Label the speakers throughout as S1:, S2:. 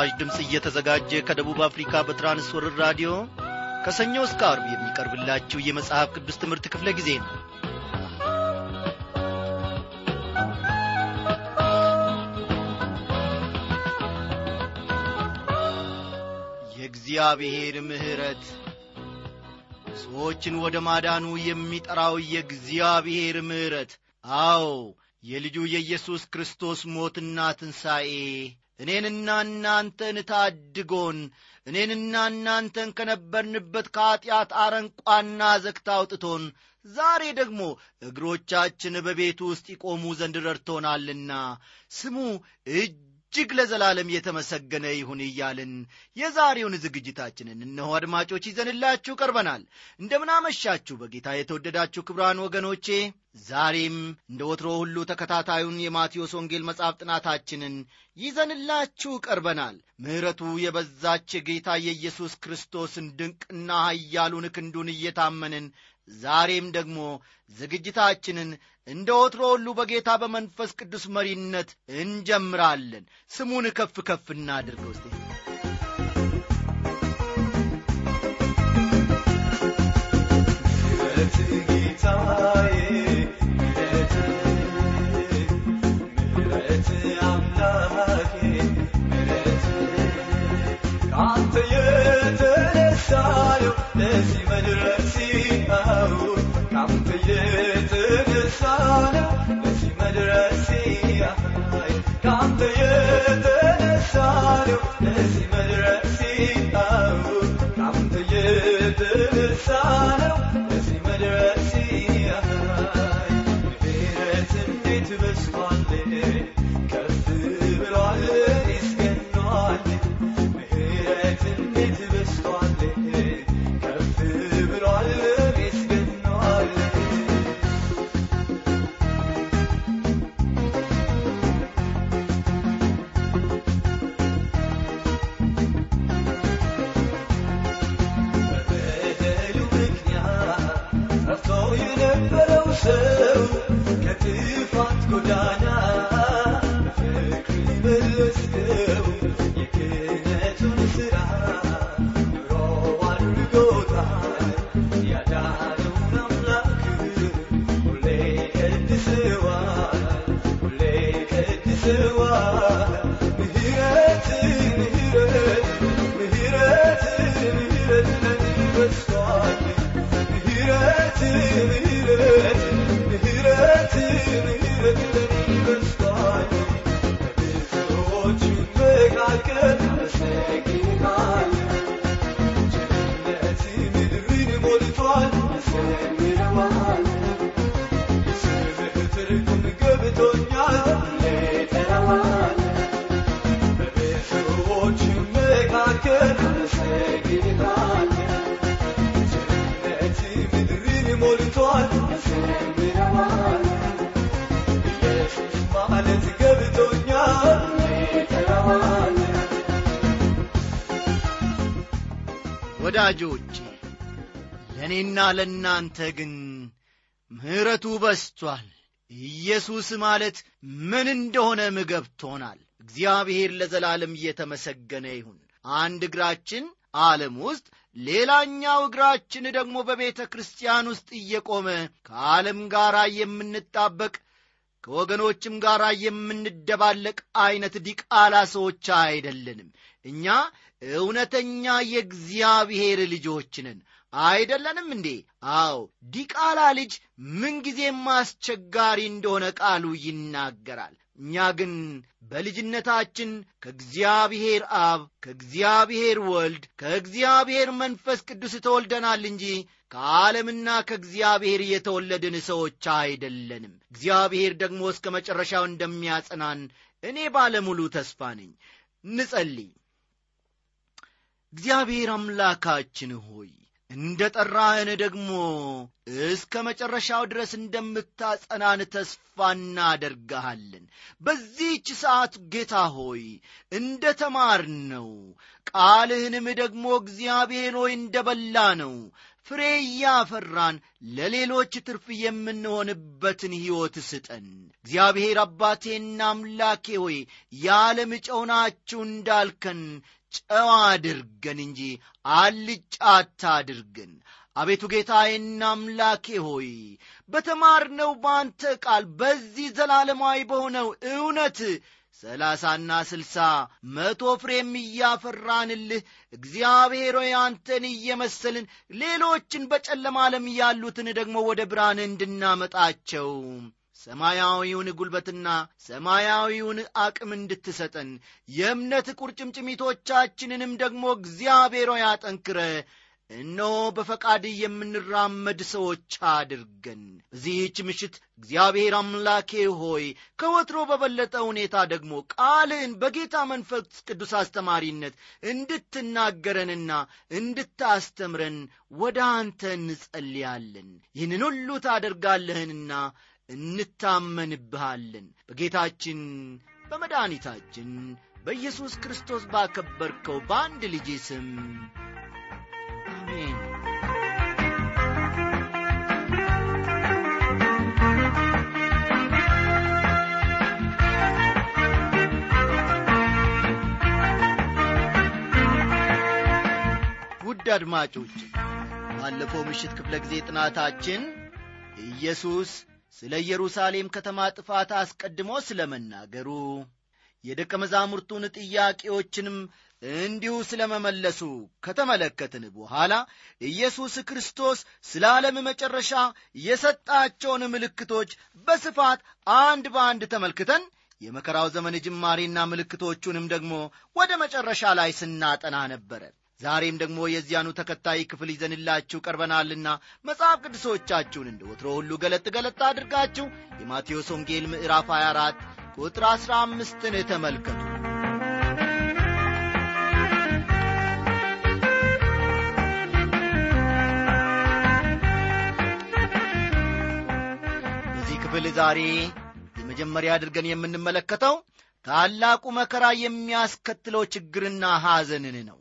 S1: በምስራች ድምፅ እየተዘጋጀ ከደቡብ አፍሪካ በትራንስወርር ራዲዮ ከሰኞ እስከ አርብ የሚቀርብላችሁ የመጽሐፍ ቅዱስ ትምህርት ክፍለ ጊዜ ነው። የእግዚአብሔር ምሕረት ሰዎችን ወደ ማዳኑ የሚጠራው የእግዚአብሔር ምሕረት። አዎ የልጁ የኢየሱስ ክርስቶስ ሞትና ትንሣኤ እኔንና እናንተን ታድጎን እኔንና እናንተን ከነበርንበት ከኀጢአት አረንቋና ዘግታ አውጥቶን ዛሬ ደግሞ እግሮቻችን በቤቱ ውስጥ ይቆሙ ዘንድ ረድቶናልና። ስሙ እጅግ ለዘላለም የተመሰገነ ይሁን እያልን የዛሬውን ዝግጅታችንን እነሆ አድማጮች ይዘንላችሁ ቀርበናል። እንደምናመሻችሁ በጌታ የተወደዳችሁ ክብራን ወገኖቼ ዛሬም እንደ ወትሮ ሁሉ ተከታታዩን የማቴዎስ ወንጌል መጽሐፍ ጥናታችንን ይዘንላችሁ ቀርበናል። ምሕረቱ የበዛች ጌታ የኢየሱስ ክርስቶስን ድንቅና ኃያሉን ክንዱን እየታመንን ዛሬም ደግሞ ዝግጅታችንን እንደ ወትሮ ሁሉ በጌታ በመንፈስ ቅዱስ መሪነት እንጀምራለን። ስሙን ከፍ ከፍ እናድርገው
S2: ምድርን ሞልቷል ኢየሱስ ማለት ገብቶኛል
S1: ወዳጆቼ ለእኔና ለእናንተ ግን ምሕረቱ በስቷል። ኢየሱስ ማለት ምን እንደሆነም ገብቶናል። እግዚአብሔር ለዘላለም እየተመሰገነ ይሁን አንድ እግራችን ዓለም ውስጥ ሌላኛው እግራችን ደግሞ በቤተ ክርስቲያን ውስጥ እየቆመ ከዓለም ጋር የምንጣበቅ ከወገኖችም ጋር የምንደባለቅ ዐይነት ዲቃላ ሰዎች አይደለንም። እኛ እውነተኛ የእግዚአብሔር ልጆች ነን። አይደለንም እንዴ? አዎ ዲቃላ ልጅ ምንጊዜም አስቸጋሪ እንደሆነ ቃሉ ይናገራል እኛ ግን በልጅነታችን ከእግዚአብሔር አብ ከእግዚአብሔር ወልድ ከእግዚአብሔር መንፈስ ቅዱስ ተወልደናል እንጂ ከዓለምና ከእግዚአብሔር የተወለድን ሰዎች አይደለንም። እግዚአብሔር ደግሞ እስከ መጨረሻው እንደሚያጸናን እኔ ባለሙሉ ተስፋ ነኝ። ንጸልይ እግዚአብሔር አምላካችን ሆይ እንደ ጠራህን ደግሞ እስከ መጨረሻው ድረስ እንደምታጸናን ተስፋ እናደርግሃለን። በዚህች ሰዓት ጌታ ሆይ እንደ ተማር ነው ቃልህንም ደግሞ እግዚአብሔር ሆይ እንደ በላ ነው ፍሬ እያፈራን ለሌሎች ትርፍ የምንሆንበትን ሕይወት ስጠን። እግዚአብሔር አባቴና አምላኬ ሆይ የዓለም ጨው ናችሁ እንዳልከን ጨዋ አድርገን እንጂ አልጫ አታድርገን። አቤቱ ጌታዬና አምላኬ ሆይ በተማርነው በአንተ ቃል በዚህ ዘላለማዊ በሆነው እውነት ሰላሳና ስልሳ መቶ ፍሬም እያፈራንልህ እግዚአብሔር ሆይ አንተን እየመሰልን ሌሎችን በጨለማ ዓለም ያሉትን ደግሞ ወደ ብርሃን እንድናመጣቸው ሰማያዊውን ጉልበትና ሰማያዊውን አቅም እንድትሰጠን የእምነት ቁርጭምጭሚቶቻችንንም ደግሞ እግዚአብሔር ሆይ አጠንክረ እነሆ በፈቃድ የምንራመድ ሰዎች አድርገን በዚህች ምሽት እግዚአብሔር አምላኬ ሆይ ከወትሮ በበለጠ ሁኔታ ደግሞ ቃልህን በጌታ መንፈስ ቅዱስ አስተማሪነት እንድትናገረንና እንድታስተምረን ወደ አንተ እንጸልያለን። ይህንን ሁሉ ታደርጋለህንና እንታመንብሃለን። በጌታችን በመድኃኒታችን በኢየሱስ ክርስቶስ ባከበርከው በአንድ ልጅ ስም ውድ አድማጮች ባለፈው ምሽት ክፍለ ጊዜ ጥናታችን ኢየሱስ ስለ ኢየሩሳሌም ከተማ ጥፋት አስቀድሞ ስለ መናገሩ የደቀ መዛሙርቱን ጥያቄዎችንም እንዲሁ ስለ መመለሱ ከተመለከትን በኋላ ኢየሱስ ክርስቶስ ስለ ዓለም መጨረሻ የሰጣቸውን ምልክቶች በስፋት አንድ በአንድ ተመልክተን የመከራው ዘመን ጅማሬና ምልክቶቹንም ደግሞ ወደ መጨረሻ ላይ ስናጠና ነበረ። ዛሬም ደግሞ የዚያኑ ተከታይ ክፍል ይዘንላችሁ ቀርበናልና መጽሐፍ ቅዱሶቻችሁን እንደ ወትሮ ሁሉ ገለጥ ገለጥ አድርጋችሁ የማቴዎስ ወንጌል ምዕራፍ 24 ቁጥር 15ን ተመልከቱ። በዚህ ክፍል ዛሬ የመጀመሪያ አድርገን የምንመለከተው ታላቁ መከራ የሚያስከትለው ችግርና ሐዘንን ነው።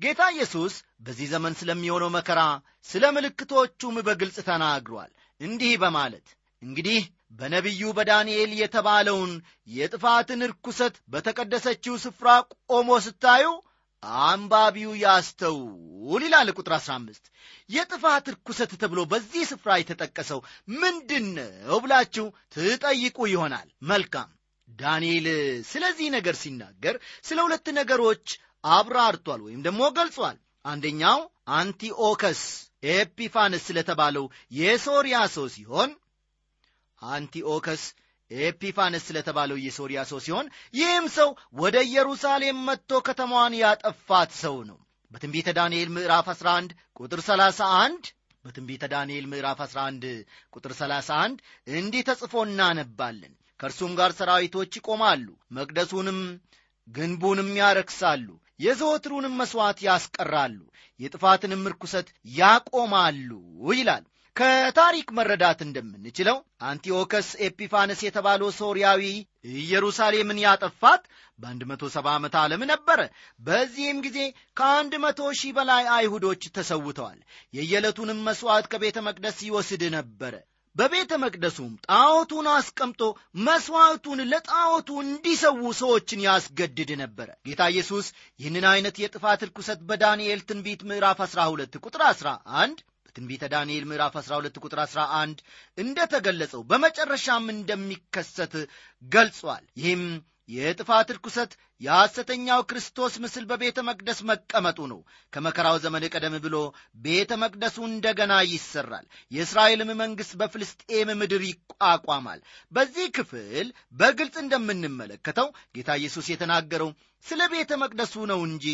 S1: ጌታ ኢየሱስ በዚህ ዘመን ስለሚሆነው መከራ ስለ ምልክቶቹም በግልጽ ተናግሯል። እንዲህ በማለት እንግዲህ በነቢዩ በዳንኤል የተባለውን የጥፋትን ርኩሰት በተቀደሰችው ስፍራ ቆሞ ስታዩ አንባቢው ያስተውል ይላል ቁጥር 15 የጥፋት ርኩሰት ተብሎ በዚህ ስፍራ የተጠቀሰው ምንድን ብላችሁ ትጠይቁ ይሆናል መልካም ዳንኤል ስለዚህ ነገር ሲናገር ስለ ሁለት ነገሮች አብራርቷል ወይም ደግሞ ገልጿል። አንደኛው አንቲኦከስ ኤጲፋንስ ስለተባለው የሶርያ ሰው ሲሆን አንቲኦከስ ኤጲፋንስ ስለተባለው የሶርያ ሰው ሲሆን ይህም ሰው ወደ ኢየሩሳሌም መጥቶ ከተማዋን ያጠፋት ሰው ነው። በትንቢተ ዳንኤል ምዕራፍ 11 ቁጥር 31 በትንቢተ ዳንኤል ምዕራፍ 11 ቁጥር 31 እንዲህ ተጽፎ እናነባለን። ከእርሱም ጋር ሰራዊቶች ይቆማሉ መቅደሱንም ግንቡንም ያረክሳሉ የዘወትሩንም መሥዋዕት ያስቀራሉ የጥፋትንም ርኩሰት ያቆማሉ ይላል። ከታሪክ መረዳት እንደምንችለው አንቲኦከስ ኤጲፋነስ የተባለው ሶርያዊ ኢየሩሳሌምን ያጠፋት በ170 ዓመተ ዓለም ነበረ። በዚህም ጊዜ ከአንድ መቶ ሺህ በላይ አይሁዶች ተሰውተዋል። የየዕለቱንም መሥዋዕት ከቤተ መቅደስ ይወስድ ነበረ በቤተ መቅደሱም ጣዖቱን አስቀምጦ መሥዋዕቱን ለጣዖቱ እንዲሰዉ ሰዎችን ያስገድድ ነበረ። ጌታ ኢየሱስ ይህንን ዐይነት የጥፋት ርኩሰት በዳንኤል ትንቢት ምዕራፍ 12 ቁጥር 11 በትንቢተ ዳንኤል ምዕራፍ 12 ቁጥር 11 እንደ ተገለጸው በመጨረሻም እንደሚከሰት ገልጿል። ይህም የጥፋት ርኩሰት የሐሰተኛው ክርስቶስ ምስል በቤተ መቅደስ መቀመጡ ነው። ከመከራው ዘመን ቀደም ብሎ ቤተ መቅደሱ እንደገና ይሰራል። የእስራኤልም መንግሥት በፍልስጤም ምድር ይቋቋማል። በዚህ ክፍል በግልጽ እንደምንመለከተው ጌታ ኢየሱስ የተናገረው ስለ ቤተ መቅደሱ ነው እንጂ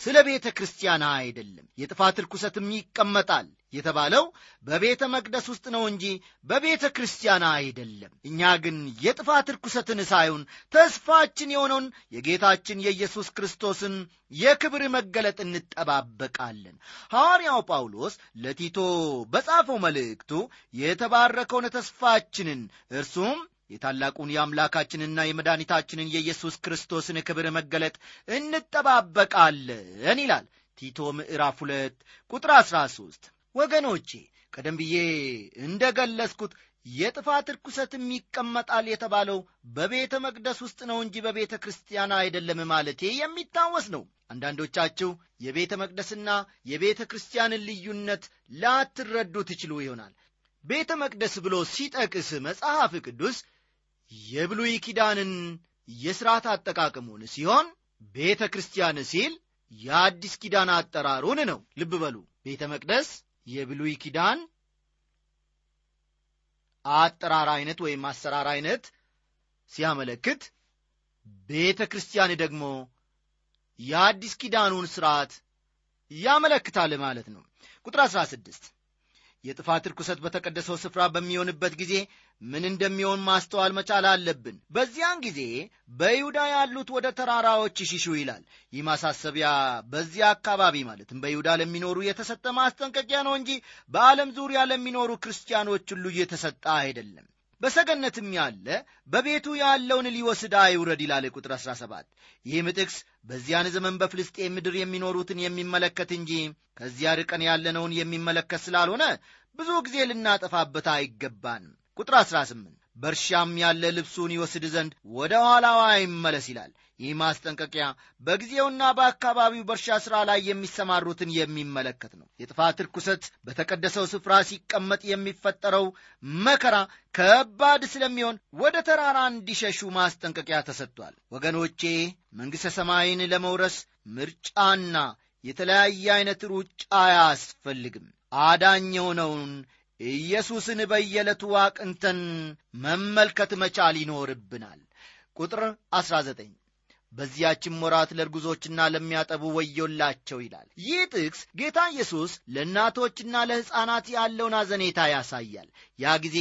S1: ስለ ቤተ ክርስቲያን አይደለም። የጥፋት ርኩሰትም ይቀመጣል የተባለው በቤተ መቅደስ ውስጥ ነው እንጂ በቤተ ክርስቲያን አይደለም። እኛ ግን የጥፋት ርኩሰትን ሳይሆን ተስፋችን የሆነውን የጌታችን የኢየሱስ ክርስቶስን የክብር መገለጥ እንጠባበቃለን። ሐዋርያው ጳውሎስ ለቲቶ በጻፈው መልእክቱ የተባረከውን ተስፋችንን እርሱም የታላቁን የአምላካችንና የመድኃኒታችንን የኢየሱስ ክርስቶስን ክብር መገለጥ እንጠባበቃለን ይላል ቲቶ ምዕራፍ ሁለት ቁጥር አሥራ ሦስት ወገኖቼ ቀደም ብዬ እንደ ገለጽኩት የጥፋት ርኩሰትም ይቀመጣል የተባለው በቤተ መቅደስ ውስጥ ነው እንጂ በቤተ ክርስቲያን አይደለም ማለቴ የሚታወስ ነው። አንዳንዶቻችሁ የቤተ መቅደስና የቤተ ክርስቲያንን ልዩነት ላትረዱ ትችሉ ይሆናል። ቤተ መቅደስ ብሎ ሲጠቅስ መጽሐፍ ቅዱስ የብሉይ ኪዳንን የሥርዓት አጠቃቀሙን ሲሆን ቤተ ክርስቲያን ሲል የአዲስ ኪዳን አጠራሩን ነው። ልብ በሉ። ቤተ መቅደስ የብሉይ ኪዳን አጠራር አይነት ወይም አሰራር አይነት ሲያመለክት ቤተ ክርስቲያን ደግሞ የአዲስ ኪዳኑን ሥርዓት ያመለክታል ማለት ነው። ቁጥር 16 የጥፋት ርኩሰት በተቀደሰው ስፍራ በሚሆንበት ጊዜ ምን እንደሚሆን ማስተዋል መቻል አለብን። በዚያን ጊዜ በይሁዳ ያሉት ወደ ተራራዎች ይሽሹ ይላል። ይህ ማሳሰቢያ በዚያ አካባቢ ማለትም በይሁዳ ለሚኖሩ የተሰጠ ማስጠንቀቂያ ነው እንጂ በዓለም ዙሪያ ለሚኖሩ ክርስቲያኖች ሁሉ እየተሰጠ አይደለም በሰገነትም ያለ በቤቱ ያለውን ሊወስድ አይውረድ ይላል ቁጥር 17 ይህም ጥቅስ በዚያን ዘመን በፍልስጤም ምድር የሚኖሩትን የሚመለከት እንጂ ከዚያ ርቀን ያለነውን የሚመለከት ስላልሆነ ብዙ ጊዜ ልናጠፋበት አይገባንም። ቁጥር 18 በእርሻም ያለ ልብሱን ይወስድ ዘንድ ወደ ኋላዋ አይመለስ ይላል። ይህ ማስጠንቀቂያ በጊዜውና በአካባቢው በእርሻ ሥራ ላይ የሚሰማሩትን የሚመለከት ነው። የጥፋት ርኩሰት በተቀደሰው ስፍራ ሲቀመጥ የሚፈጠረው መከራ ከባድ ስለሚሆን ወደ ተራራ እንዲሸሹ ማስጠንቀቂያ ተሰጥቷል። ወገኖቼ መንግሥተ ሰማይን ለመውረስ ምርጫና የተለያየ አይነት ሩጫ አያስፈልግም። አዳኝ የሆነውን ኢየሱስን በየዕለቱ አቅንተን መመልከት መቻል ይኖርብናል። ቁጥር 19 በዚያችም ወራት ለርጉዞችና ለሚያጠቡ ወዮላቸው ይላል። ይህ ጥቅስ ጌታ ኢየሱስ ለእናቶችና ለሕፃናት ያለውን አዘኔታ ያሳያል። ያ ጊዜ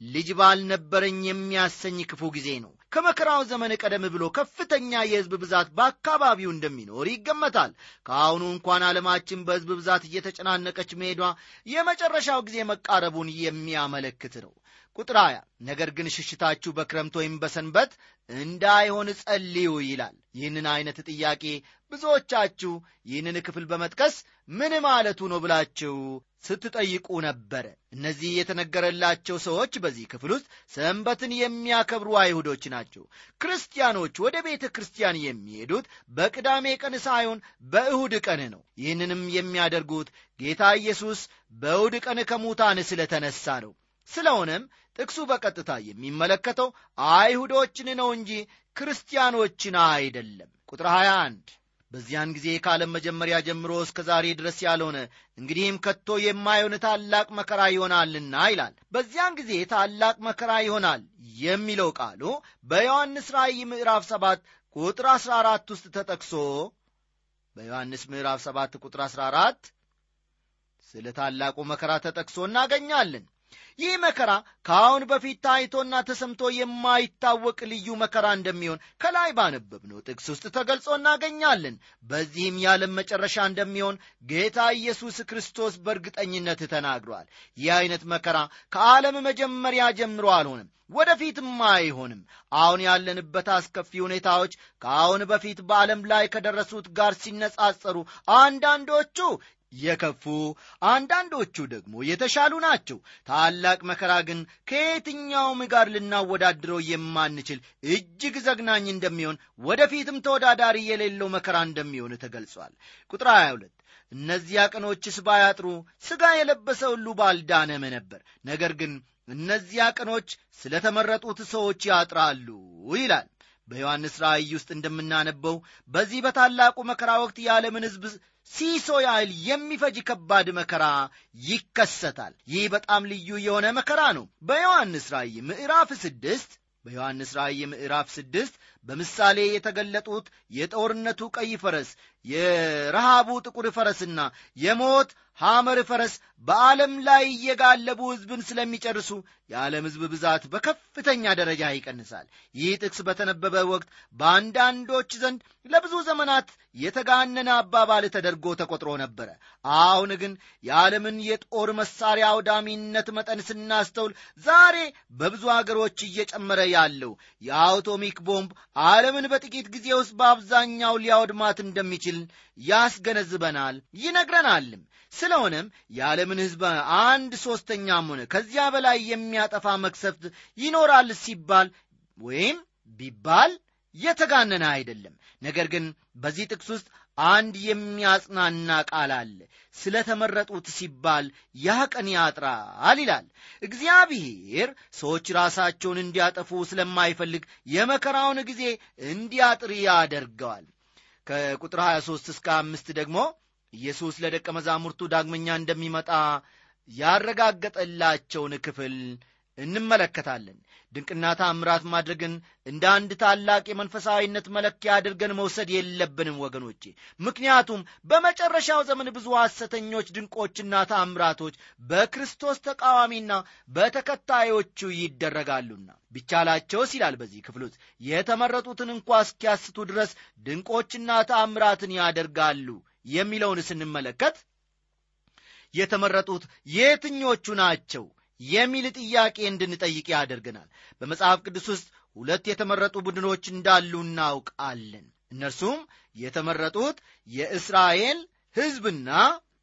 S1: ልጅ ባልነበረኝ የሚያሰኝ ክፉ ጊዜ ነው። ከመከራው ዘመን ቀደም ብሎ ከፍተኛ የሕዝብ ብዛት በአካባቢው እንደሚኖር ይገመታል። ከአሁኑ እንኳን ዓለማችን በሕዝብ ብዛት እየተጨናነቀች መሄዷ የመጨረሻው ጊዜ መቃረቡን የሚያመለክት ነው ቁጥር 20 ነገር ግን ሽሽታችሁ በክረምት ወይም በሰንበት እንዳይሆን ጸልዩ ይላል። ይህንን አይነት ጥያቄ ብዙዎቻችሁ ይህንን ክፍል በመጥቀስ ምን ማለቱ ነው ብላችሁ ስትጠይቁ ነበረ እነዚህ የተነገረላቸው ሰዎች በዚህ ክፍል ውስጥ ሰንበትን የሚያከብሩ አይሁዶች ናቸው። ክርስቲያኖች ወደ ቤተ ክርስቲያን የሚሄዱት በቅዳሜ ቀን ሳይሆን በእሁድ ቀን ነው። ይህንንም የሚያደርጉት ጌታ ኢየሱስ በእሁድ ቀን ከሙታን ስለተነሳ ነው። ስለሆነም ጥቅሱ በቀጥታ የሚመለከተው አይሁዶችን ነው እንጂ ክርስቲያኖችን አይደለም። ቁጥር 21 በዚያን ጊዜ ከዓለም መጀመሪያ ጀምሮ እስከ ዛሬ ድረስ ያልሆነ እንግዲህም ከቶ የማይሆን ታላቅ መከራ ይሆናልና ይላል። በዚያን ጊዜ ታላቅ መከራ ይሆናል የሚለው ቃሉ በዮሐንስ ራእይ ምዕራፍ 7 ቁጥር 14 ውስጥ ተጠቅሶ በዮሐንስ ምዕራፍ 7 ቁጥር 14 ስለ ታላቁ መከራ ተጠቅሶ እናገኛለን ይህ መከራ ከአሁን በፊት ታይቶና ተሰምቶ የማይታወቅ ልዩ መከራ እንደሚሆን ከላይ ባነበብነው ጥቅስ ውስጥ ተገልጾ እናገኛለን። በዚህም የዓለም መጨረሻ እንደሚሆን ጌታ ኢየሱስ ክርስቶስ በእርግጠኝነት ተናግሯል። ይህ አይነት መከራ ከዓለም መጀመሪያ ጀምሮ አልሆንም ወደፊትም አይሆንም። አሁን ያለንበት አስከፊ ሁኔታዎች ከአሁን በፊት በዓለም ላይ ከደረሱት ጋር ሲነጻጸሩ አንዳንዶቹ የከፉ አንዳንዶቹ ደግሞ የተሻሉ ናቸው። ታላቅ መከራ ግን ከየትኛውም ጋር ልናወዳድረው የማንችል እጅግ ዘግናኝ እንደሚሆን ወደፊትም ተወዳዳሪ የሌለው መከራ እንደሚሆን ተገልጿል። ቁጥር 22 እነዚያ ቀኖችስ ባያጥሩ ሥጋ የለበሰ ሁሉ ባልዳነም ነበር። ነገር ግን እነዚያ ቀኖች ስለ ተመረጡት ሰዎች ያጥራሉ ይላል በዮሐንስ ራእይ ውስጥ እንደምናነበው በዚህ በታላቁ መከራ ወቅት የዓለምን ሕዝብ ሲሶ ያህል የሚፈጅ ከባድ መከራ ይከሰታል። ይህ በጣም ልዩ የሆነ መከራ ነው። በዮሐንስ ራእይ ምዕራፍ ስድስት በዮሐንስ ራእይ ምዕራፍ ስድስት በምሳሌ የተገለጡት የጦርነቱ ቀይ ፈረስ የረሃቡ ጥቁር ፈረስና የሞት ሐመር ፈረስ በዓለም ላይ እየጋለቡ ሕዝብን ስለሚጨርሱ የዓለም ሕዝብ ብዛት በከፍተኛ ደረጃ ይቀንሳል። ይህ ጥቅስ በተነበበ ወቅት በአንዳንዶች ዘንድ ለብዙ ዘመናት የተጋነነ አባባል ተደርጎ ተቆጥሮ ነበረ። አሁን ግን የዓለምን የጦር መሳሪያ አውዳሚነት መጠን ስናስተውል ዛሬ በብዙ አገሮች እየጨመረ ያለው የአውቶሚክ ቦምብ ዓለምን በጥቂት ጊዜ ውስጥ በአብዛኛው ሊያወድማት እንደሚችል ያስገነዝበናል ይነግረናልም። ስለሆነም የዓለምን ሕዝብ አንድ ሦስተኛም ሆነ ከዚያ በላይ የሚያጠፋ መክሰፍት ይኖራል ሲባል ወይም ቢባል የተጋነነ አይደለም። ነገር ግን በዚህ ጥቅስ ውስጥ አንድ የሚያጽናና ቃል አለ። ስለ ተመረጡት ሲባል ያ ቀን ያጥራል ይላል። እግዚአብሔር ሰዎች ራሳቸውን እንዲያጠፉ ስለማይፈልግ የመከራውን ጊዜ እንዲያጥር ያደርገዋል። ከቁጥር 23 እስከ አምስት ደግሞ ኢየሱስ ለደቀ መዛሙርቱ ዳግመኛ እንደሚመጣ ያረጋገጠላቸውን ክፍል እንመለከታለን። ድንቅና ታምራት ማድረግን እንደ አንድ ታላቅ የመንፈሳዊነት መለኪያ አድርገን መውሰድ የለብንም ወገኖቼ። ምክንያቱም በመጨረሻው ዘመን ብዙ ሐሰተኞች ድንቆችና ታምራቶች በክርስቶስ ተቃዋሚና በተከታዮቹ ይደረጋሉና ቢቻላቸውስ ይላል በዚህ ክፍል ውስጥ የተመረጡትን እንኳ እስኪያስቱ ድረስ ድንቆችና ታምራትን ያደርጋሉ የሚለውን ስንመለከት የተመረጡት የትኞቹ ናቸው የሚል ጥያቄ እንድንጠይቅ ያደርገናል። በመጽሐፍ ቅዱስ ውስጥ ሁለት የተመረጡ ቡድኖች እንዳሉ እናውቃለን። እነርሱም የተመረጡት የእስራኤል ሕዝብና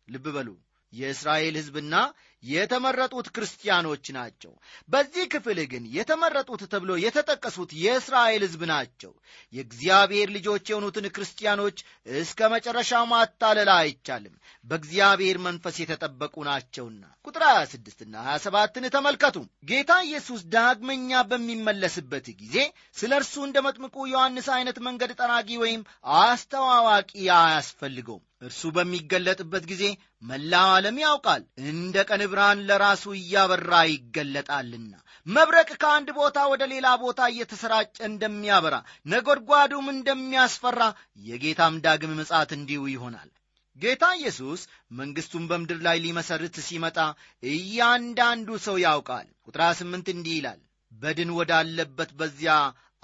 S1: ልብ በሉ የእስራኤል ሕዝብና የተመረጡት ክርስቲያኖች ናቸው። በዚህ ክፍል ግን የተመረጡት ተብሎ የተጠቀሱት የእስራኤል ሕዝብ ናቸው። የእግዚአብሔር ልጆች የሆኑትን ክርስቲያኖች እስከ መጨረሻው ማታለል አይቻልም። በእግዚአብሔር መንፈስ የተጠበቁ ናቸውና። ቁጥር 26ና 27ን ተመልከቱ። ጌታ ኢየሱስ ዳግመኛ በሚመለስበት ጊዜ ስለ እርሱ እንደ መጥምቁ ዮሐንስ አይነት መንገድ ጠራጊ ወይም አስተዋዋቂ አያስፈልገውም። እርሱ በሚገለጥበት ጊዜ መላው ዓለም ያውቃል። እንደ ቀን ብርሃን ለራሱ እያበራ ይገለጣልና መብረቅ ከአንድ ቦታ ወደ ሌላ ቦታ እየተሰራጨ እንደሚያበራ ነጎድጓዱም እንደሚያስፈራ የጌታም ዳግም ምጻት እንዲሁ ይሆናል። ጌታ ኢየሱስ መንግሥቱን በምድር ላይ ሊመሰርት ሲመጣ እያንዳንዱ ሰው ያውቃል። ቁጥር ስምንት እንዲህ ይላል፣ በድን ወዳለበት በዚያ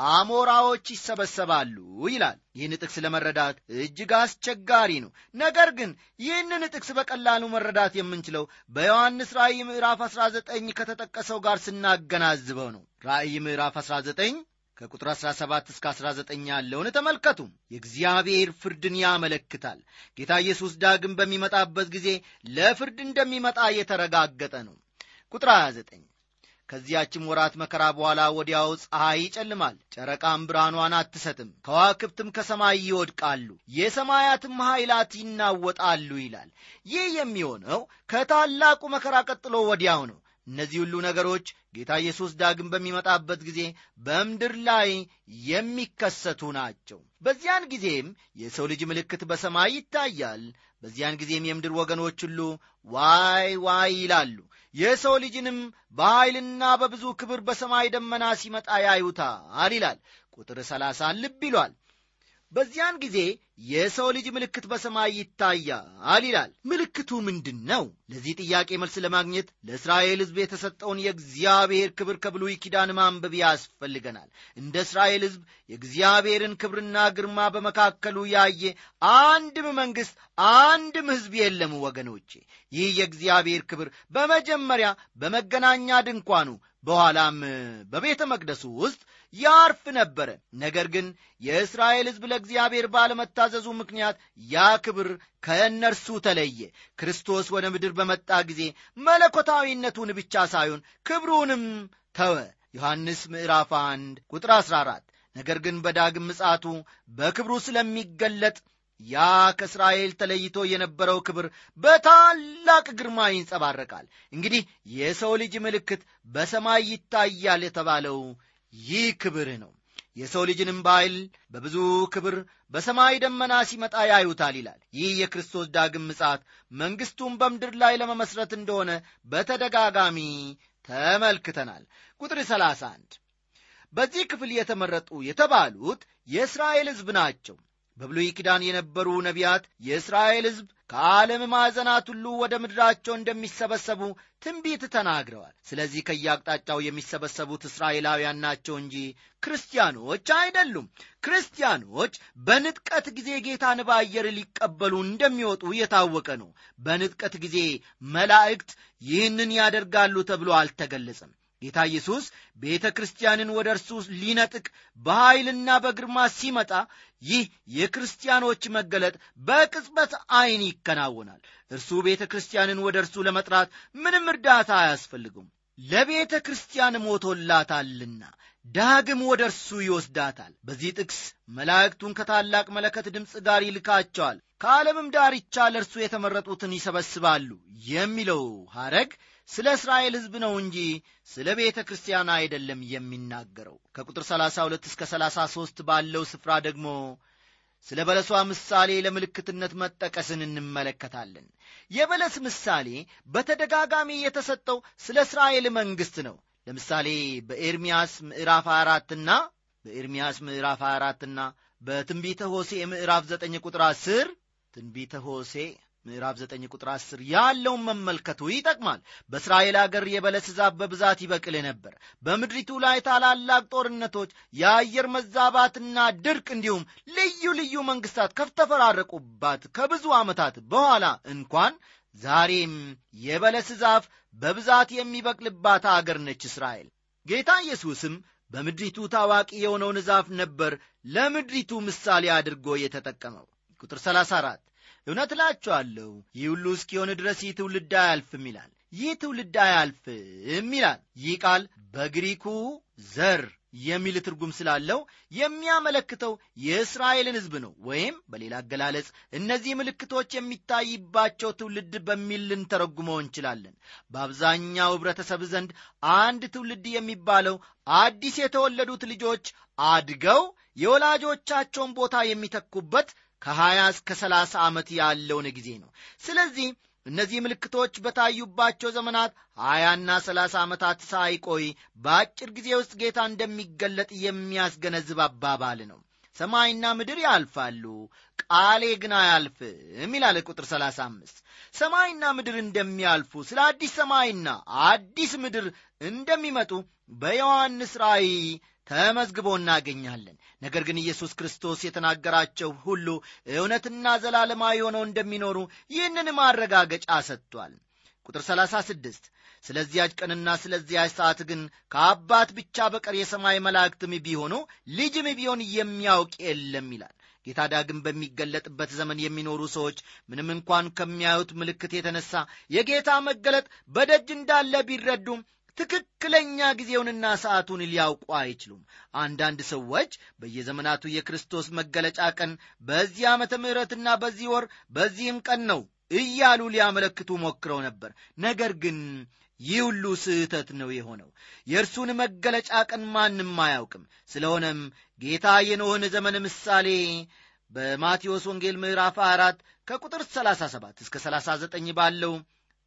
S1: አሞራዎች ይሰበሰባሉ ይላል። ይህን ጥቅስ ለመረዳት እጅግ አስቸጋሪ ነው። ነገር ግን ይህንን ጥቅስ በቀላሉ መረዳት የምንችለው በዮሐንስ ራእይ ምዕራፍ 19 ከተጠቀሰው ጋር ስናገናዝበው ነው። ራእይ ምዕራፍ 19 ከቁጥር 17 እስከ 19 ያለውን ተመልከቱ። የእግዚአብሔር ፍርድን ያመለክታል። ጌታ ኢየሱስ ዳግም በሚመጣበት ጊዜ ለፍርድ እንደሚመጣ የተረጋገጠ ነው። ቁጥር 29 ከዚያችም ወራት መከራ በኋላ ወዲያው ፀሐይ ይጨልማል፣ ጨረቃም ብርሃኗን አትሰጥም፣ ከዋክብትም ከሰማይ ይወድቃሉ፣ የሰማያትም ኃይላት ይናወጣሉ ይላል። ይህ የሚሆነው ከታላቁ መከራ ቀጥሎ ወዲያው ነው። እነዚህ ሁሉ ነገሮች ጌታ ኢየሱስ ዳግም በሚመጣበት ጊዜ በምድር ላይ የሚከሰቱ ናቸው። በዚያን ጊዜም የሰው ልጅ ምልክት በሰማይ ይታያል። በዚያን ጊዜም የምድር ወገኖች ሁሉ ዋይ ዋይ ይላሉ። የሰው ልጅንም በኃይልና በብዙ ክብር በሰማይ ደመና ሲመጣ ያዩታል ይላል። ቁጥር ሰላሳን ልብ ይሏል። በዚያን ጊዜ የሰው ልጅ ምልክት በሰማይ ይታያል ይላል። ምልክቱ ምንድን ነው? ለዚህ ጥያቄ መልስ ለማግኘት ለእስራኤል ሕዝብ የተሰጠውን የእግዚአብሔር ክብር ከብሉይ ኪዳን ማንበብ ያስፈልገናል። እንደ እስራኤል ሕዝብ የእግዚአብሔርን ክብርና ግርማ በመካከሉ ያየ አንድም መንግሥት፣ አንድም ሕዝብ የለም ወገኖቼ። ይህ የእግዚአብሔር ክብር በመጀመሪያ በመገናኛ ድንኳኑ በኋላም በቤተ መቅደሱ ውስጥ ያርፍ ነበረ። ነገር ግን የእስራኤል ሕዝብ ለእግዚአብሔር ባለመታዘዙ ምክንያት ያ ክብር ከእነርሱ ተለየ። ክርስቶስ ወደ ምድር በመጣ ጊዜ መለኮታዊነቱን ብቻ ሳይሆን ክብሩንም ተወ። ዮሐንስ ምዕራፍ 1 ቁጥር 14 ነገር ግን በዳግም ምጻቱ በክብሩ ስለሚገለጥ ያ ከእስራኤል ተለይቶ የነበረው ክብር በታላቅ ግርማ ይንጸባረቃል። እንግዲህ የሰው ልጅ ምልክት በሰማይ ይታያል የተባለው ይህ ክብር ነው። የሰው ልጅንም በኃይል በብዙ ክብር በሰማይ ደመና ሲመጣ ያዩታል ይላል። ይህ የክርስቶስ ዳግም ምጻት መንግሥቱን በምድር ላይ ለመመስረት እንደሆነ በተደጋጋሚ ተመልክተናል። ቁጥር 31 በዚህ ክፍል የተመረጡ የተባሉት የእስራኤል ሕዝብ ናቸው። በብሉይ ኪዳን የነበሩ ነቢያት የእስራኤል ሕዝብ ከዓለም ማዕዘናት ሁሉ ወደ ምድራቸው እንደሚሰበሰቡ ትንቢት ተናግረዋል። ስለዚህ ከየአቅጣጫው የሚሰበሰቡት እስራኤላውያን ናቸው እንጂ ክርስቲያኖች አይደሉም። ክርስቲያኖች በንጥቀት ጊዜ ጌታን በአየር ሊቀበሉ እንደሚወጡ የታወቀ ነው። በንጥቀት ጊዜ መላእክት ይህንን ያደርጋሉ ተብሎ አልተገለጸም። ጌታ ኢየሱስ ቤተ ክርስቲያንን ወደ እርሱ ሊነጥቅ በኀይልና በግርማ ሲመጣ ይህ የክርስቲያኖች መገለጥ በቅጽበት ዐይን ይከናወናል። እርሱ ቤተ ክርስቲያንን ወደ እርሱ ለመጥራት ምንም እርዳታ አያስፈልጉም ለቤተ ክርስቲያን ሞቶላታልና ዳግም ወደ እርሱ ይወስዳታል። በዚህ ጥቅስ መላእክቱን ከታላቅ መለከት ድምፅ ጋር ይልካቸዋል። ከዓለምም ዳርቻ ለእርሱ የተመረጡትን ይሰበስባሉ የሚለው ሐረግ ስለ እስራኤል ሕዝብ ነው እንጂ ስለ ቤተ ክርስቲያን አይደለም የሚናገረው። ከቁጥር 32 እስከ 33 ባለው ስፍራ ደግሞ ስለ በለሷ ምሳሌ ለምልክትነት መጠቀስን እንመለከታለን። የበለስ ምሳሌ በተደጋጋሚ የተሰጠው ስለ እስራኤል መንግሥት ነው። ለምሳሌ በኤርምያስ ምዕራፍ 24 ና በኤርምያስ ምዕራፍ 24 ና በትንቢተ ሆሴ ምዕራፍ 9 ቁጥር 10 ትንቢተ ሆሴ ምዕራፍ 9 ቁጥር 10 ያለውን መመልከቱ ይጠቅማል። በእስራኤል አገር የበለስ ዛፍ በብዛት ይበቅል ነበር። በምድሪቱ ላይ ታላላቅ ጦርነቶች የአየር መዛባትና ድርቅ እንዲሁም ልዩ ልዩ መንግስታት ከተፈራረቁባት ከብዙ ዓመታት በኋላ እንኳን ዛሬም የበለስ ዛፍ በብዛት የሚበቅልባት አገር ነች እስራኤል። ጌታ ኢየሱስም በምድሪቱ ታዋቂ የሆነውን ዛፍ ነበር ለምድሪቱ ምሳሌ አድርጎ የተጠቀመው። ቁጥር 34 እውነት እላችኋለሁ ይህ ሁሉ እስኪሆን ድረስ ይህ ትውልድ አያልፍም ይላል። ይህ ትውልድ አያልፍም ይላል። ይህ ቃል በግሪኩ ዘር የሚል ትርጉም ስላለው የሚያመለክተው የእስራኤልን ሕዝብ ነው። ወይም በሌላ አገላለጽ እነዚህ ምልክቶች የሚታይባቸው ትውልድ በሚል ልንተረጉመው እንችላለን። በአብዛኛው ኅብረተሰብ ዘንድ አንድ ትውልድ የሚባለው አዲስ የተወለዱት ልጆች አድገው የወላጆቻቸውን ቦታ የሚተኩበት ከሀያ እስከ ሰላሳ ዓመት ያለውን ጊዜ ነው። ስለዚህ እነዚህ ምልክቶች በታዩባቸው ዘመናት ሀያና ሰላሳ ዓመታት ሳይቆይ በአጭር ጊዜ ውስጥ ጌታ እንደሚገለጥ የሚያስገነዝብ አባባል ነው። ሰማይና ምድር ያልፋሉ ቃሌ ግን አያልፍም ይላል ቁጥር 35 ሰማይና ምድር እንደሚያልፉ ስለ አዲስ ሰማይና አዲስ ምድር እንደሚመጡ በዮሐንስ ራእይ ተመዝግቦ እናገኛለን። ነገር ግን ኢየሱስ ክርስቶስ የተናገራቸው ሁሉ እውነትና ዘላለማዊ ሆነው እንደሚኖሩ ይህንን ማረጋገጫ ሰጥቷል። ቁጥር 36 ስለዚያች ቀንና ስለዚያች ሰዓት ግን ከአባት ብቻ በቀር የሰማይ መላእክትም ቢሆኑ ልጅም ቢሆን የሚያውቅ የለም ይላል። ጌታ ዳግም በሚገለጥበት ዘመን የሚኖሩ ሰዎች ምንም እንኳን ከሚያዩት ምልክት የተነሳ የጌታ መገለጥ በደጅ እንዳለ ቢረዱም ትክክለኛ ጊዜውንና ሰዓቱን ሊያውቁ አይችሉም። አንዳንድ ሰዎች በየዘመናቱ የክርስቶስ መገለጫ ቀን በዚህ ዓመተ ምሕረትና በዚህ ወር በዚህም ቀን ነው እያሉ ሊያመለክቱ ሞክረው ነበር። ነገር ግን ይህ ሁሉ ስህተት ነው የሆነው። የእርሱን መገለጫ ቀን ማንም አያውቅም። ስለሆነም ጌታ የኖህን ዘመን ምሳሌ በማቴዎስ ወንጌል ምዕራፍ 4 ከቁጥር 37 እስከ 39 ባለው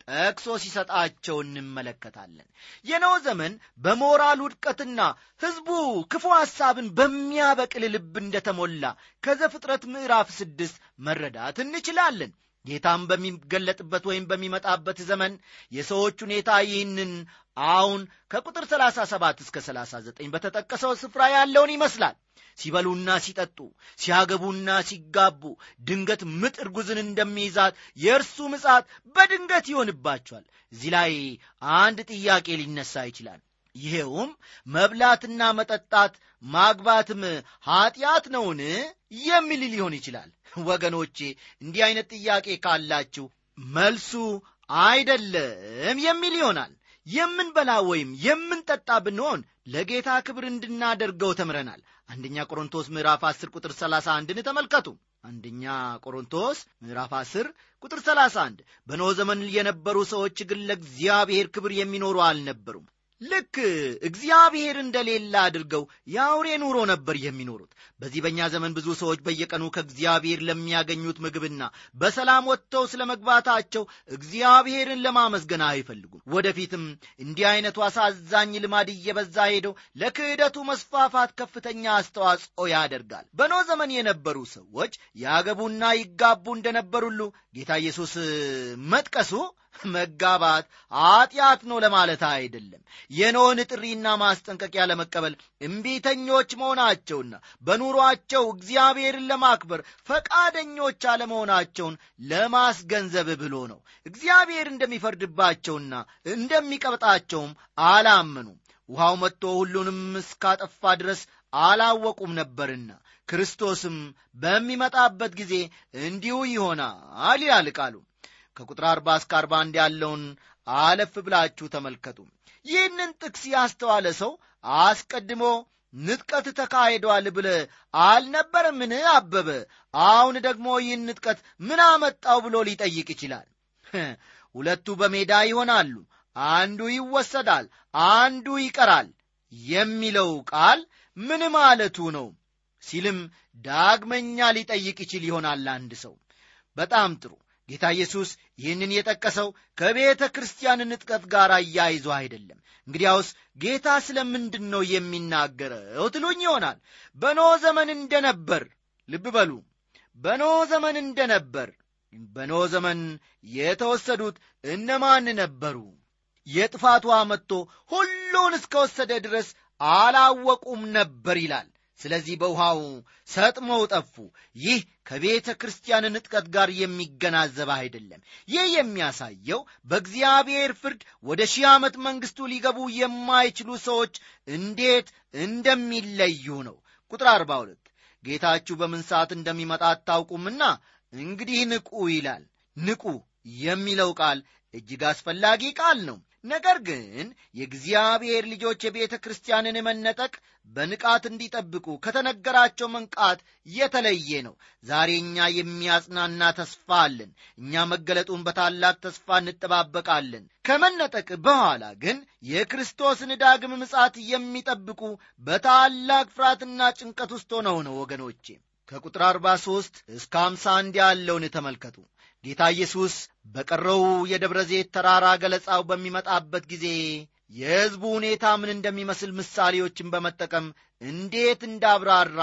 S1: ጠቅሶ ሲሰጣቸው እንመለከታለን። የኖህ ዘመን በሞራል ውድቀትና ሕዝቡ ክፉ ሐሳብን በሚያበቅል ልብ እንደተሞላ ከዘፍጥረት ምዕራፍ ስድስት መረዳት እንችላለን ጌታም በሚገለጥበት ወይም በሚመጣበት ዘመን የሰዎች ሁኔታ ይህንን አሁን ከቁጥር 37 እስከ 39 በተጠቀሰው ስፍራ ያለውን ይመስላል። ሲበሉና ሲጠጡ ሲያገቡና ሲጋቡ ድንገት ምጥ እርጉዝን እንደሚይዛት የእርሱ ምጻት በድንገት ይሆንባቸዋል። እዚህ ላይ አንድ ጥያቄ ሊነሳ ይችላል ይሄውም መብላትና መጠጣት ማግባትም ኀጢአት ነውን? የሚል ሊሆን ይችላል። ወገኖቼ እንዲህ አይነት ጥያቄ ካላችሁ መልሱ አይደለም የሚል ይሆናል። የምንበላ ወይም የምንጠጣ ብንሆን ለጌታ ክብር እንድናደርገው ተምረናል። አንደኛ ቆሮንቶስ ምዕራፍ 10 ቁጥር 31ን ተመልከቱ። አንደኛ ቆሮንቶስ ምዕራፍ 10 ቁጥር 31 በኖ ዘመን የነበሩ ሰዎች ግን ለእግዚአብሔር ክብር የሚኖሩ አልነበሩም ልክ እግዚአብሔር እንደሌለ አድርገው የአውሬ ኑሮ ነበር የሚኖሩት። በዚህ በእኛ ዘመን ብዙ ሰዎች በየቀኑ ከእግዚአብሔር ለሚያገኙት ምግብና በሰላም ወጥተው ስለ መግባታቸው እግዚአብሔርን ለማመስገን አይፈልጉም ወደፊትም እንዲህ አይነቱ አሳዛኝ ልማድ እየበዛ ሄደው ለክህደቱ መስፋፋት ከፍተኛ አስተዋጽኦ ያደርጋል። በኖ ዘመን የነበሩ ሰዎች ያገቡና ይጋቡ እንደነበር ሁሉ ጌታ ኢየሱስ መጥቀሱ መጋባት ኀጢአት ነው ለማለት አይደለም። የኖን ጥሪና ማስጠንቀቂያ ለመቀበል እምቢተኞች መሆናቸውና በኑሯቸው እግዚአብሔርን ለማክበር ፈቃደኞች አለመሆናቸውን ለማስገንዘብ ብሎ ነው። እግዚአብሔር እንደሚፈርድባቸውና እንደሚቀብጣቸውም አላመኑም። ውሃው መጥቶ ሁሉንም እስካጠፋ ድረስ አላወቁም ነበርና ክርስቶስም በሚመጣበት ጊዜ እንዲሁ ይሆናል ይላል ቃሉ። ከቁጥር አርባ እስከ አርባ አንድ ያለውን አለፍ ብላችሁ ተመልከቱ። ይህንን ጥቅስ ያስተዋለ ሰው አስቀድሞ ንጥቀት ተካሂዷል ብለ አልነበረምን? አበበ አሁን ደግሞ ይህን ንጥቀት ምን አመጣው ብሎ ሊጠይቅ ይችላል ሁለቱ በሜዳ ይሆናሉ አንዱ ይወሰዳል አንዱ ይቀራል የሚለው ቃል ምን ማለቱ ነው? ሲልም ዳግመኛ ሊጠይቅ ይችል ይሆናል አንድ ሰው። በጣም ጥሩ። ጌታ ኢየሱስ ይህንን የጠቀሰው ከቤተ ክርስቲያን ንጥቀት ጋር አያይዞ አይደለም። እንግዲያውስ ጌታ ስለምንድን ነው የሚናገረው ትሉኝ ይሆናል። በኖ ዘመን እንደነበር ልብ በሉ። በኖ ዘመን እንደነበር በኖ ዘመን የተወሰዱት እነማን ነበሩ? የጥፋት ውሃ መጥቶ ሁሉን እስከወሰደ ድረስ አላወቁም ነበር ይላል። ስለዚህ በውሃው ሰጥመው ጠፉ። ይህ ከቤተ ክርስቲያን ንጥቀት ጋር የሚገናዘብ አይደለም። ይህ የሚያሳየው በእግዚአብሔር ፍርድ ወደ ሺህ ዓመት መንግሥቱ ሊገቡ የማይችሉ ሰዎች እንዴት እንደሚለዩ ነው። ቁጥር 42 ጌታችሁ በምን ሰዓት እንደሚመጣ አታውቁምና እንግዲህ ንቁ ይላል። ንቁ የሚለው ቃል እጅግ አስፈላጊ ቃል ነው። ነገር ግን የእግዚአብሔር ልጆች የቤተ ክርስቲያንን መነጠቅ በንቃት እንዲጠብቁ ከተነገራቸው መንቃት የተለየ ነው። ዛሬ እኛ የሚያጽናና ተስፋ አለን። እኛ መገለጡን በታላቅ ተስፋ እንጠባበቃለን። ከመነጠቅ በኋላ ግን የክርስቶስን ዳግም ምጻት የሚጠብቁ በታላቅ ፍርሃትና ጭንቀት ውስጥ ሆነው ነው ወገኖቼ ከቁጥር 43 እስከ 51 ያለውን ተመልከቱ። ጌታ ኢየሱስ በቀረው የደብረ ዘይት ተራራ ገለጻው በሚመጣበት ጊዜ የሕዝቡ ሁኔታ ምን እንደሚመስል ምሳሌዎችን በመጠቀም እንዴት እንዳብራራ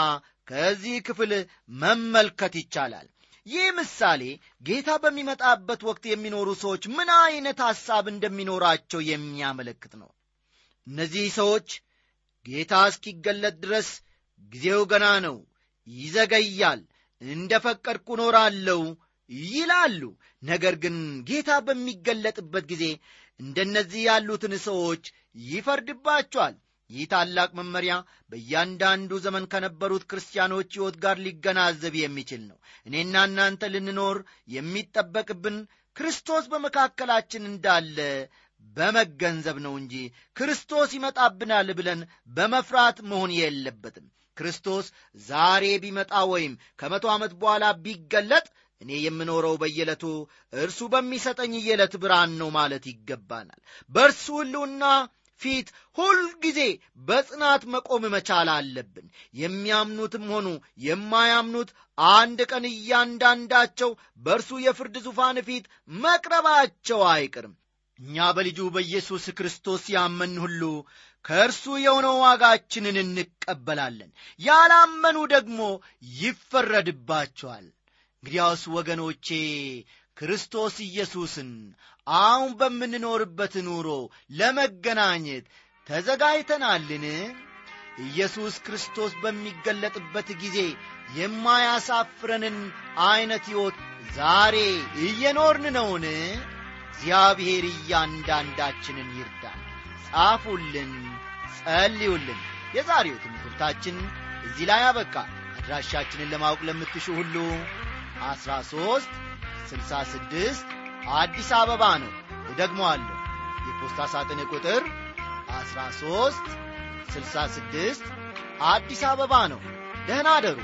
S1: ከዚህ ክፍል መመልከት ይቻላል። ይህ ምሳሌ ጌታ በሚመጣበት ወቅት የሚኖሩ ሰዎች ምን ዐይነት ሐሳብ እንደሚኖራቸው የሚያመለክት ነው። እነዚህ ሰዎች ጌታ እስኪገለጥ ድረስ ጊዜው ገና ነው ይዘገያል እንደ ፈቀድኩ እኖራለሁ ይላሉ። ነገር ግን ጌታ በሚገለጥበት ጊዜ እንደነዚህ ያሉትን ሰዎች ይፈርድባቸዋል። ይህ ታላቅ መመሪያ በእያንዳንዱ ዘመን ከነበሩት ክርስቲያኖች ሕይወት ጋር ሊገናዘብ የሚችል ነው። እኔና እናንተ ልንኖር የሚጠበቅብን ክርስቶስ በመካከላችን እንዳለ በመገንዘብ ነው እንጂ ክርስቶስ ይመጣብናል ብለን በመፍራት መሆን የለበትም ክርስቶስ ዛሬ ቢመጣ ወይም ከመቶ ዓመት በኋላ ቢገለጥ እኔ የምኖረው በየዕለቱ እርሱ በሚሰጠኝ የዕለት ብርሃን ነው ማለት ይገባናል። በእርሱ ሕልውና ፊት ሁልጊዜ በጽናት መቆም መቻል አለብን። የሚያምኑትም ሆኑ የማያምኑት አንድ ቀን እያንዳንዳቸው በእርሱ የፍርድ ዙፋን ፊት መቅረባቸው አይቅርም እኛ በልጁ በኢየሱስ ክርስቶስ ያመን ሁሉ ከእርሱ የሆነው ዋጋችንን እንቀበላለን። ያላመኑ ደግሞ ይፈረድባቸዋል። እንግዲያውስ ወገኖቼ ክርስቶስ ኢየሱስን አሁን በምንኖርበት ኑሮ ለመገናኘት ተዘጋጅተናልን? ኢየሱስ ክርስቶስ በሚገለጥበት ጊዜ የማያሳፍረንን ዐይነት ሕይወት ዛሬ እየኖርን ነውን እግዚአብሔር እያንዳንዳችንን ይርዳን። ጻፉልን ጸልዩልን። የዛሬው ትምህርታችን እዚህ ላይ አበቃ። አድራሻችንን ለማወቅ ለምትሹ ሁሉ አስራ ሦስት ስልሳ ስድስት አዲስ አበባ ነው። እደግመዋለሁ። የፖስታ ሳጥን ቁጥር አስራ ሦስት ስልሳ ስድስት አዲስ አበባ ነው። ደህና አደሩ